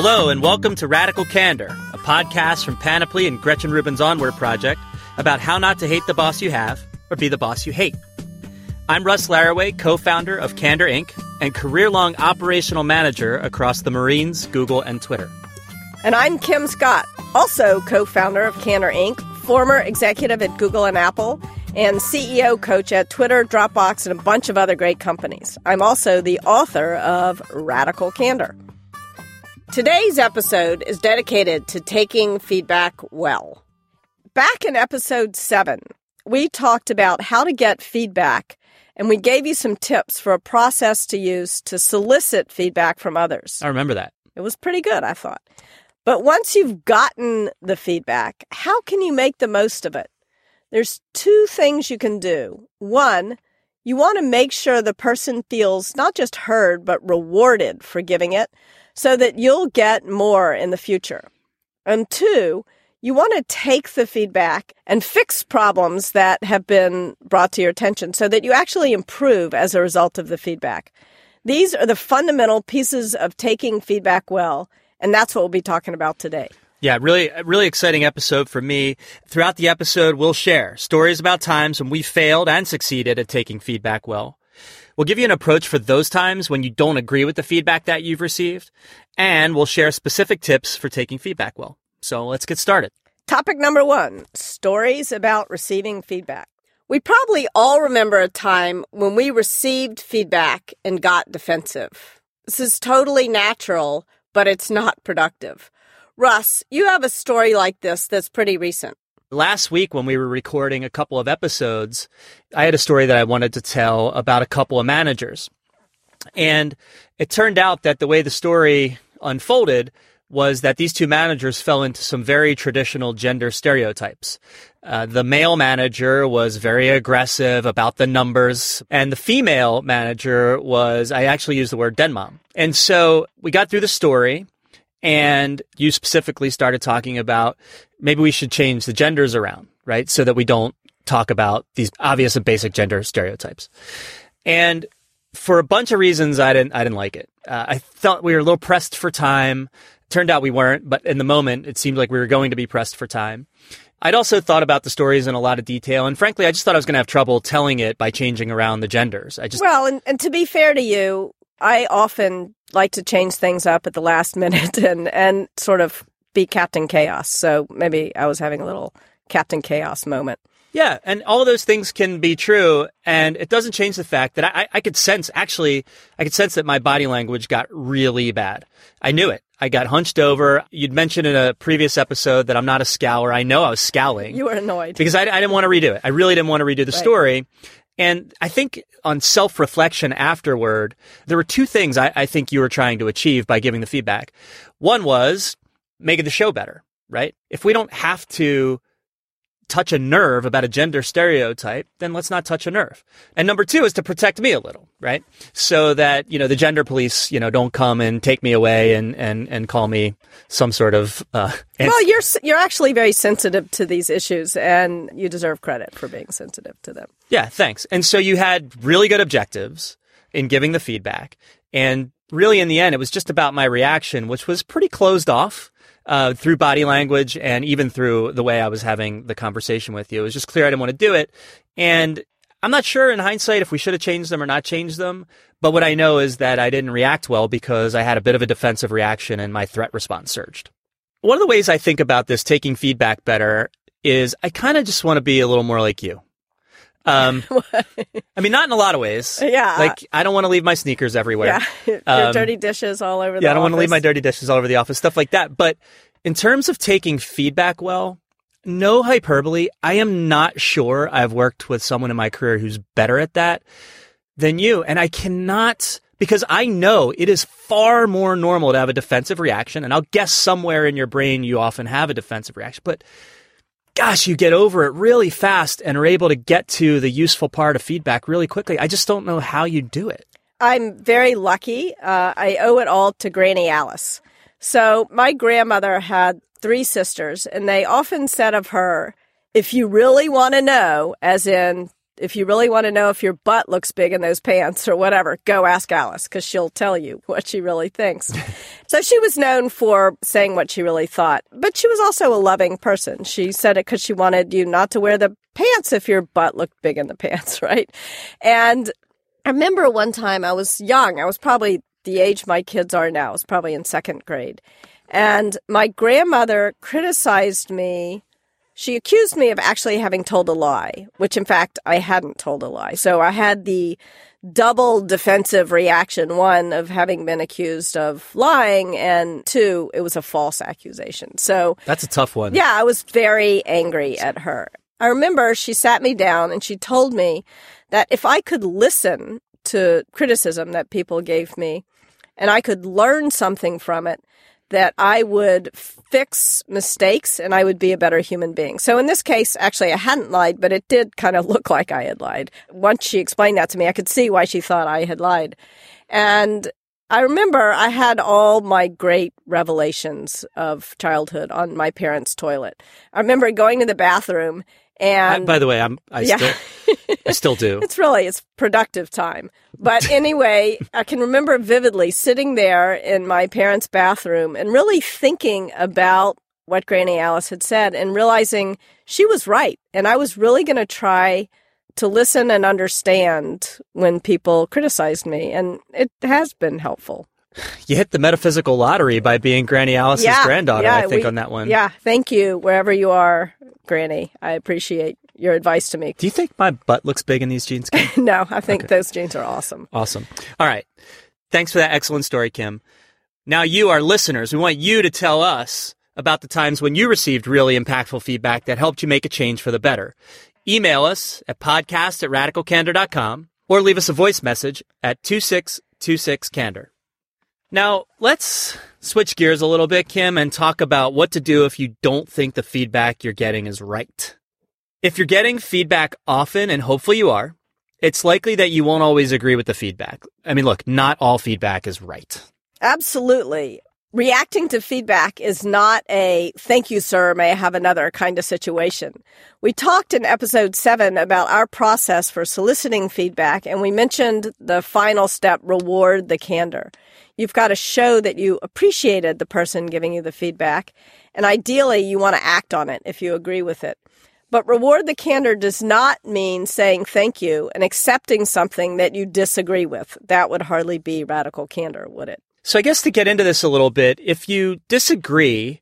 Hello, and welcome to Radical Candor, a podcast from Panoply and Gretchen Rubin's Onward Project about how not to hate the boss you have or be the boss you hate. I'm Russ Laraway, co founder of Candor Inc., and career long operational manager across the Marines, Google, and Twitter. And I'm Kim Scott, also co founder of Candor Inc., former executive at Google and Apple, and CEO coach at Twitter, Dropbox, and a bunch of other great companies. I'm also the author of Radical Candor. Today's episode is dedicated to taking feedback well. Back in episode 7, we talked about how to get feedback, and we gave you some tips for a process to use to solicit feedback from others. I remember that. It was pretty good, I thought. But once you've gotten the feedback, how can you make the most of it? There's two things you can do. One, you want to make sure the person feels not just heard, but rewarded for giving it so that you'll get more in the future. And two, you want to take the feedback and fix problems that have been brought to your attention so that you actually improve as a result of the feedback. These are the fundamental pieces of taking feedback well, and that's what we'll be talking about today. Yeah, really, really exciting episode for me. Throughout the episode, we'll share stories about times when we failed and succeeded at taking feedback well. We'll give you an approach for those times when you don't agree with the feedback that you've received, and we'll share specific tips for taking feedback well. So let's get started. Topic number one stories about receiving feedback. We probably all remember a time when we received feedback and got defensive. This is totally natural, but it's not productive. Russ, you have a story like this that's pretty recent. Last week, when we were recording a couple of episodes, I had a story that I wanted to tell about a couple of managers. And it turned out that the way the story unfolded was that these two managers fell into some very traditional gender stereotypes. Uh, the male manager was very aggressive about the numbers, and the female manager was, I actually used the word den mom. And so we got through the story, and you specifically started talking about maybe we should change the genders around, right? So that we don't talk about these obvious and basic gender stereotypes. And for a bunch of reasons, I didn't, I didn't like it. Uh, I thought we were a little pressed for time. Turned out we weren't, but in the moment, it seemed like we were going to be pressed for time. I'd also thought about the stories in a lot of detail, and frankly, I just thought I was going to have trouble telling it by changing around the genders. I just well, and, and to be fair to you, I often like to change things up at the last minute and and sort of be Captain Chaos. So maybe I was having a little Captain Chaos moment. Yeah, and all of those things can be true, and it doesn't change the fact that I, I could sense actually, I could sense that my body language got really bad. I knew it. I got hunched over. You'd mentioned in a previous episode that I'm not a scowler. I know I was scowling. You were annoyed because I, I didn't want to redo it. I really didn't want to redo the right. story. And I think on self reflection afterward, there were two things I, I think you were trying to achieve by giving the feedback. One was making the show better, right? If we don't have to touch a nerve about a gender stereotype, then let's not touch a nerve. And number two is to protect me a little, right? So that, you know, the gender police, you know, don't come and take me away and, and, and call me some sort of, uh, well, you're, you're actually very sensitive to these issues and you deserve credit for being sensitive to them. Yeah, thanks. And so you had really good objectives in giving the feedback. And really in the end, it was just about my reaction, which was pretty closed off uh, through body language and even through the way I was having the conversation with you. It was just clear I didn't want to do it. And I'm not sure in hindsight if we should have changed them or not changed them. But what I know is that I didn't react well because I had a bit of a defensive reaction and my threat response surged. One of the ways I think about this taking feedback better is I kind of just want to be a little more like you. Um, I mean, not in a lot of ways. Yeah. Like, I don't want to leave my sneakers everywhere. Yeah. Um, dirty dishes all over the Yeah, I don't want to leave my dirty dishes all over the office, stuff like that. But in terms of taking feedback well, no hyperbole. I am not sure I've worked with someone in my career who's better at that than you. And I cannot, because I know it is far more normal to have a defensive reaction. And I'll guess somewhere in your brain you often have a defensive reaction. But gosh, you get over it really fast and are able to get to the useful part of feedback really quickly. I just don't know how you do it. I'm very lucky. Uh, I owe it all to Granny Alice. So my grandmother had three sisters, and they often said of her, if you really want to know, as in if you really want to know if your butt looks big in those pants or whatever, go ask Alice because she'll tell you what she really thinks. so she was known for saying what she really thought, but she was also a loving person. She said it because she wanted you not to wear the pants if your butt looked big in the pants, right? And I remember one time I was young. I was probably the age my kids are now. I was probably in second grade. And my grandmother criticized me. She accused me of actually having told a lie, which in fact I hadn't told a lie. So I had the double defensive reaction one of having been accused of lying, and two, it was a false accusation. So that's a tough one. Yeah, I was very angry at her. I remember she sat me down and she told me that if I could listen to criticism that people gave me and I could learn something from it, that I would fix mistakes and I would be a better human being. So in this case, actually, I hadn't lied, but it did kind of look like I had lied. Once she explained that to me, I could see why she thought I had lied. And I remember I had all my great revelations of childhood on my parents' toilet. I remember going to the bathroom and I, by the way, I'm I yeah. still I still do. it's really it's productive time. But anyway, I can remember vividly sitting there in my parents' bathroom and really thinking about what Granny Alice had said and realizing she was right. And I was really going to try to listen and understand when people criticized me. And it has been helpful. You hit the metaphysical lottery by being Granny Alice's yeah, granddaughter, yeah, I think, we, on that one. Yeah, thank you, wherever you are, Granny. I appreciate your advice to me. Do you think my butt looks big in these jeans, Kim? no, I think okay. those jeans are awesome. Awesome. All right. Thanks for that excellent story, Kim. Now, you, our listeners, we want you to tell us about the times when you received really impactful feedback that helped you make a change for the better. Email us at podcast at radicalcandor.com or leave us a voice message at 2626candor. Now, let's switch gears a little bit, Kim, and talk about what to do if you don't think the feedback you're getting is right. If you're getting feedback often, and hopefully you are, it's likely that you won't always agree with the feedback. I mean, look, not all feedback is right. Absolutely. Reacting to feedback is not a thank you, sir, may I have another kind of situation. We talked in episode seven about our process for soliciting feedback, and we mentioned the final step reward the candor. You've got to show that you appreciated the person giving you the feedback. And ideally, you want to act on it if you agree with it. But reward the candor does not mean saying thank you and accepting something that you disagree with. That would hardly be radical candor, would it? So I guess to get into this a little bit, if you disagree,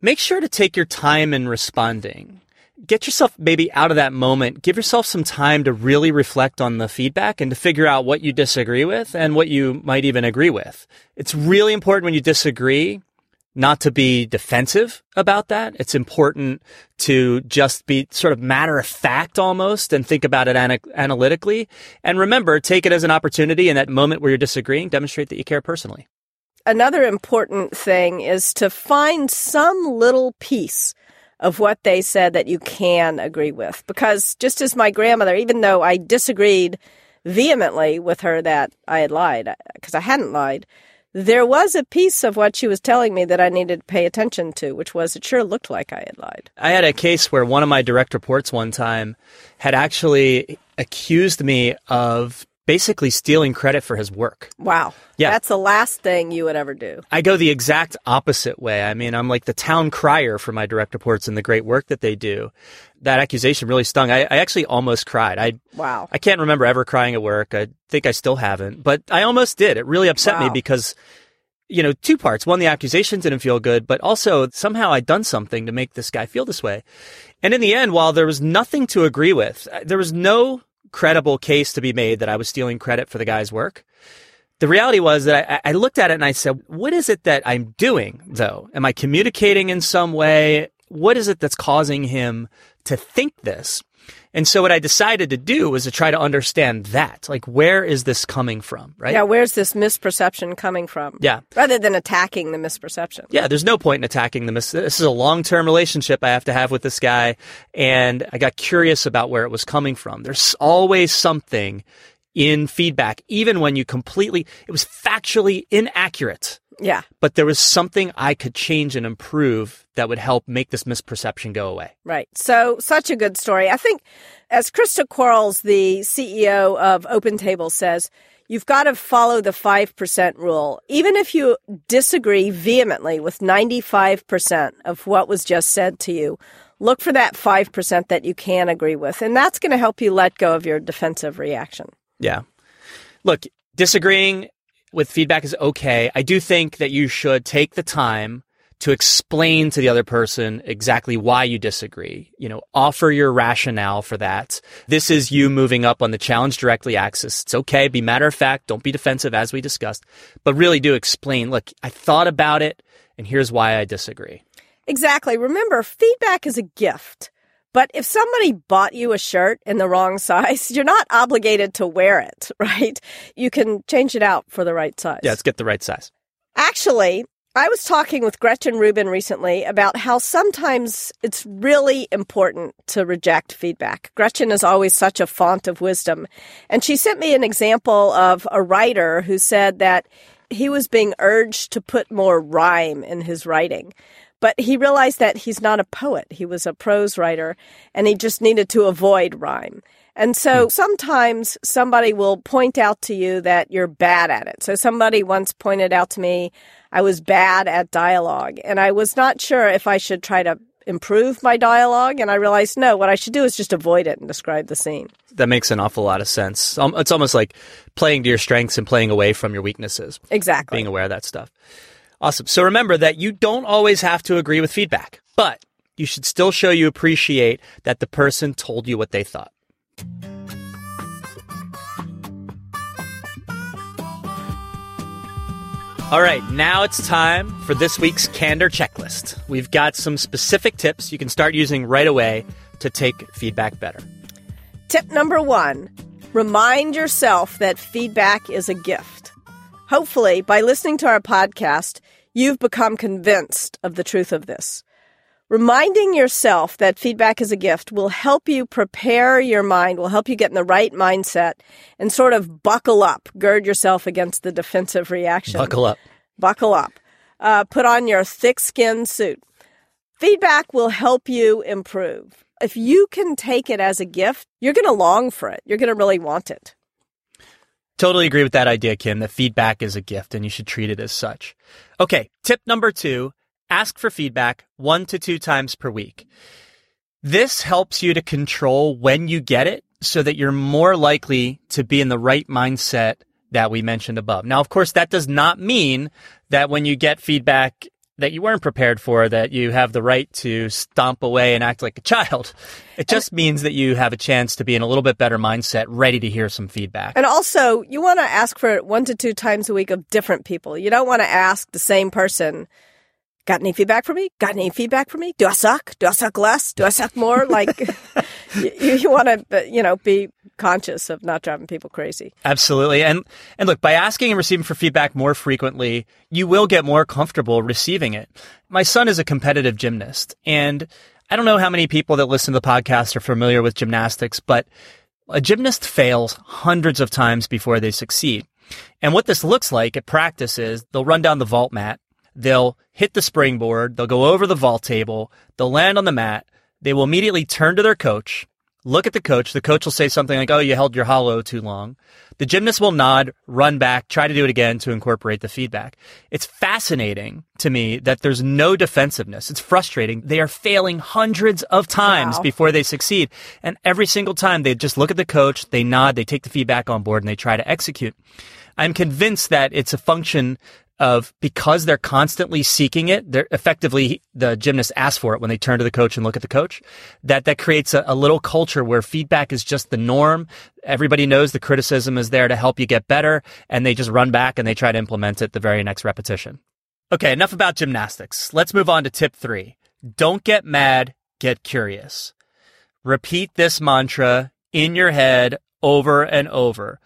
make sure to take your time in responding get yourself maybe out of that moment. Give yourself some time to really reflect on the feedback and to figure out what you disagree with and what you might even agree with. It's really important when you disagree not to be defensive about that. It's important to just be sort of matter of fact almost and think about it ana- analytically. And remember, take it as an opportunity in that moment where you're disagreeing, demonstrate that you care personally. Another important thing is to find some little piece of what they said that you can agree with. Because just as my grandmother, even though I disagreed vehemently with her that I had lied, because I hadn't lied, there was a piece of what she was telling me that I needed to pay attention to, which was it sure looked like I had lied. I had a case where one of my direct reports one time had actually accused me of basically stealing credit for his work. Wow. Yeah. That's the last thing you would ever do. I go the exact opposite way. I mean, I'm like the town crier for my direct reports and the great work that they do. That accusation really stung. I, I actually almost cried. I Wow. I can't remember ever crying at work. I think I still haven't, but I almost did. It really upset wow. me because you know, two parts. One, the accusation didn't feel good, but also somehow I'd done something to make this guy feel this way. And in the end, while there was nothing to agree with, uh, there was no credible case to be made that I was stealing credit for the guy's work. The reality was that I, I, looked at it and I said, what is it that I'm doing though? Am I communicating in some way? What is it that's causing him to think this? And so what I decided to do was to try to understand that. Like, where is this coming from? Right? Yeah, where's this misperception coming from? Yeah. Rather than attacking the misperception. Yeah, there's no point in attacking the mis. This is a long term relationship I have to have with this guy. And I got curious about where it was coming from. There's always something in feedback, even when you completely, it was factually inaccurate Yeah. but there was something I could change and improve that would help make this misperception go away. Right. So, such a good story. I think, as Christa Quarles, the CEO of Open Table, says, you've got to follow the 5% rule. Even if you disagree vehemently with 95% of what was just said to you, look for that 5% that you can agree with. And that's going to help you let go of your defensive reaction. Yeah. Look, disagreeing with feedback is okay. I do think that you should take the time to explain to the other person exactly why you disagree. You know, offer your rationale for that. This is you moving up on the challenge directly axis. It's okay. Be matter of fact. Don't be defensive as we discussed, but really do explain. Look, I thought about it and here's why I disagree. Exactly. Remember, feedback is a gift. But if somebody bought you a shirt in the wrong size, you're not obligated to wear it, right? You can change it out for the right size. Yeah, let's get the right size. Actually, I was talking with Gretchen Rubin recently about how sometimes it's really important to reject feedback. Gretchen is always such a font of wisdom. And she sent me an example of a writer who said that he was being urged to put more rhyme in his writing. But he realized that he's not a poet. He was a prose writer and he just needed to avoid rhyme. And so Hmm. sometimes somebody will point out to you that you're bad at it. So somebody once pointed out to me I was bad at dialogue and I was not sure if I should try to improve my dialogue. And I realized no, what I should do is just avoid it and describe the scene. That makes an awful lot of sense. Um, It's almost like playing to your strengths and playing away from your weaknesses. Exactly. being aware of that stuff. Awesome. So remember that you don't always have to agree with feedback, but you should still show you appreciate that the person told you what they thought. All right, now it's time for this week's Candor Checklist. We've got some specific tips you can start using right away to take feedback better. Tip number one remind yourself that feedback is a gift. Hopefully, by listening to our podcast, you've become convinced of the truth of this. Reminding yourself that feedback is a gift will help you prepare your mind, will help you get in the right mindset and sort of buckle up, gird yourself against the defensive reaction. Buckle up. Buckle up. Uh, put on your thick skin suit. Feedback will help you improve. If you can take it as a gift, you're going to long for it. You're going to really want it. Totally agree with that idea, Kim, that feedback is a gift and you should treat it as such. Okay, tip number two ask for feedback one to two times per week. This helps you to control when you get it so that you're more likely to be in the right mindset that we mentioned above. Now, of course, that does not mean that when you get feedback that you weren't prepared for, that you have the right to stomp away and act like a child. It just means that you have a chance to be in a little bit better mindset, ready to hear some feedback. And also, you want to ask for it one to two times a week of different people. You don't want to ask the same person, Got any feedback for me? Got any feedback for me? Do I suck? Do I suck less? Do I suck more? Like, you, you want to, uh, you know, be conscious of not driving people crazy. Absolutely. And and look, by asking and receiving for feedback more frequently, you will get more comfortable receiving it. My son is a competitive gymnast, and I don't know how many people that listen to the podcast are familiar with gymnastics, but a gymnast fails hundreds of times before they succeed. And what this looks like at practice is they'll run down the vault mat, they'll hit the springboard, they'll go over the vault table, they'll land on the mat, they will immediately turn to their coach, look at the coach. The coach will say something like, Oh, you held your hollow too long. The gymnast will nod, run back, try to do it again to incorporate the feedback. It's fascinating to me that there's no defensiveness. It's frustrating. They are failing hundreds of times Wow. before they succeed. And every single time they just look at the coach, they nod, they take the feedback on board and they try to execute. I'm convinced that it's a function of because they're constantly seeking it, they're effectively the gymnast asks for it when they turn to the coach and look at the coach. That that creates a, a little culture where feedback is just the norm. Everybody knows the criticism is there to help you get better, and they just run back and they try to implement it the very next repetition. Okay, enough about gymnastics. Let's move on to tip three. Don't get mad, get curious. Repeat this mantra in your head over and over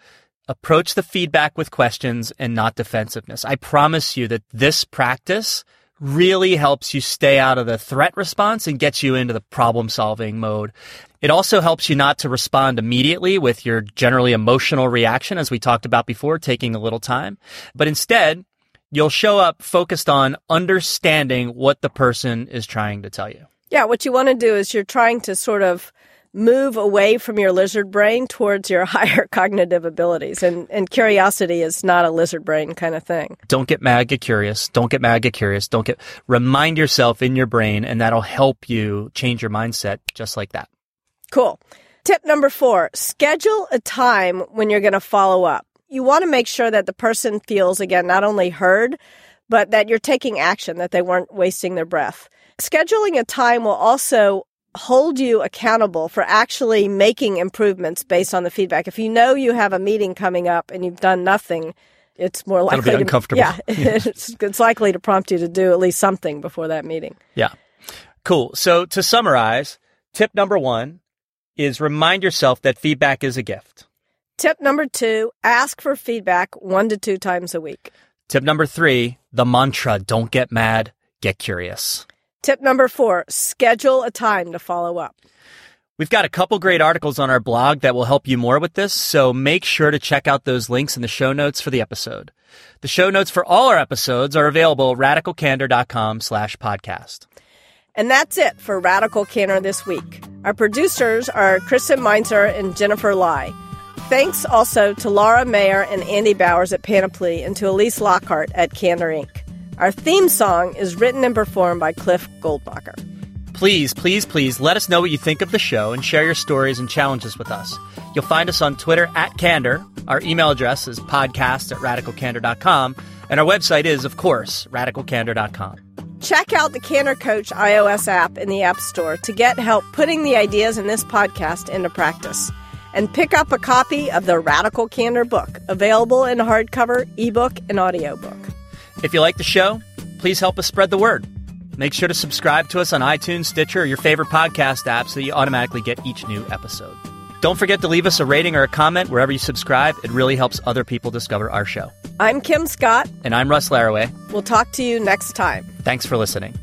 approach the feedback with questions and not defensiveness. I promise you that this practice really helps you stay out of the threat response and gets you into the problem solving mode. It also helps you not to respond immediately with your generally emotional reaction, as we talked about before, taking a little time, but instead, you'll show up focused on understanding what the person is trying to tell you. Yeah, what you want to do is you're trying to sort of move away from your lizard brain towards your higher cognitive abilities. And, and curiosity is not a lizard brain kind of thing. Don't get mad, get curious. Don't get mad, get curious. Don't get, remind yourself in your brain, and that'll help you change your mindset just like that. Cool. Tip number four schedule a time when you're going to follow up. You want to make sure that the person feels, again, not only heard, but that you're taking action, that they weren't wasting their breath. Scheduling a time will also hold you accountable for actually making improvements based on the feedback. If you know you have a meeting coming up and you've done nothing, it's more likely That'll be uncomfortable. To, yeah, it's, it's likely to prompt you to do at least something before that meeting. Yeah. Cool. So to summarize, tip number one is remind yourself that feedback is a gift. Tip number two, ask for feedback one to two times a week. Tip number three, the mantra don't get mad, get curious. Tip number four schedule a time to follow up. We've got a couple great articles on our blog that will help you more with this, so make sure to check out those links in the show notes for the episode. The show notes for all our episodes are available at radicalcandor.com slash podcast. And that's it for Radical Candor this week. Our producers are Kristen Meinzer and Jennifer Lai. Thanks also to Laura Mayer and Andy Bowers at Panoply and to Elise Lockhart at Candor Inc. Our theme song is written and performed by Cliff Goldmacher. Please, please, please let us know what you think of the show and share your stories and challenges with us. You'll find us on Twitter at Candor. Our email address is podcast at radicalcandor.com. And our website is, of course, radicalcandor.com. Check out the Candor Coach iOS app in the App Store to get help putting the ideas in this podcast into practice. And pick up a copy of the Radical Candor book, available in hardcover, ebook, and audiobook. If you like the show, please help us spread the word. Make sure to subscribe to us on iTunes, Stitcher, or your favorite podcast app so you automatically get each new episode. Don't forget to leave us a rating or a comment wherever you subscribe. It really helps other people discover our show. I'm Kim Scott. And I'm Russ Laraway. We'll talk to you next time. Thanks for listening.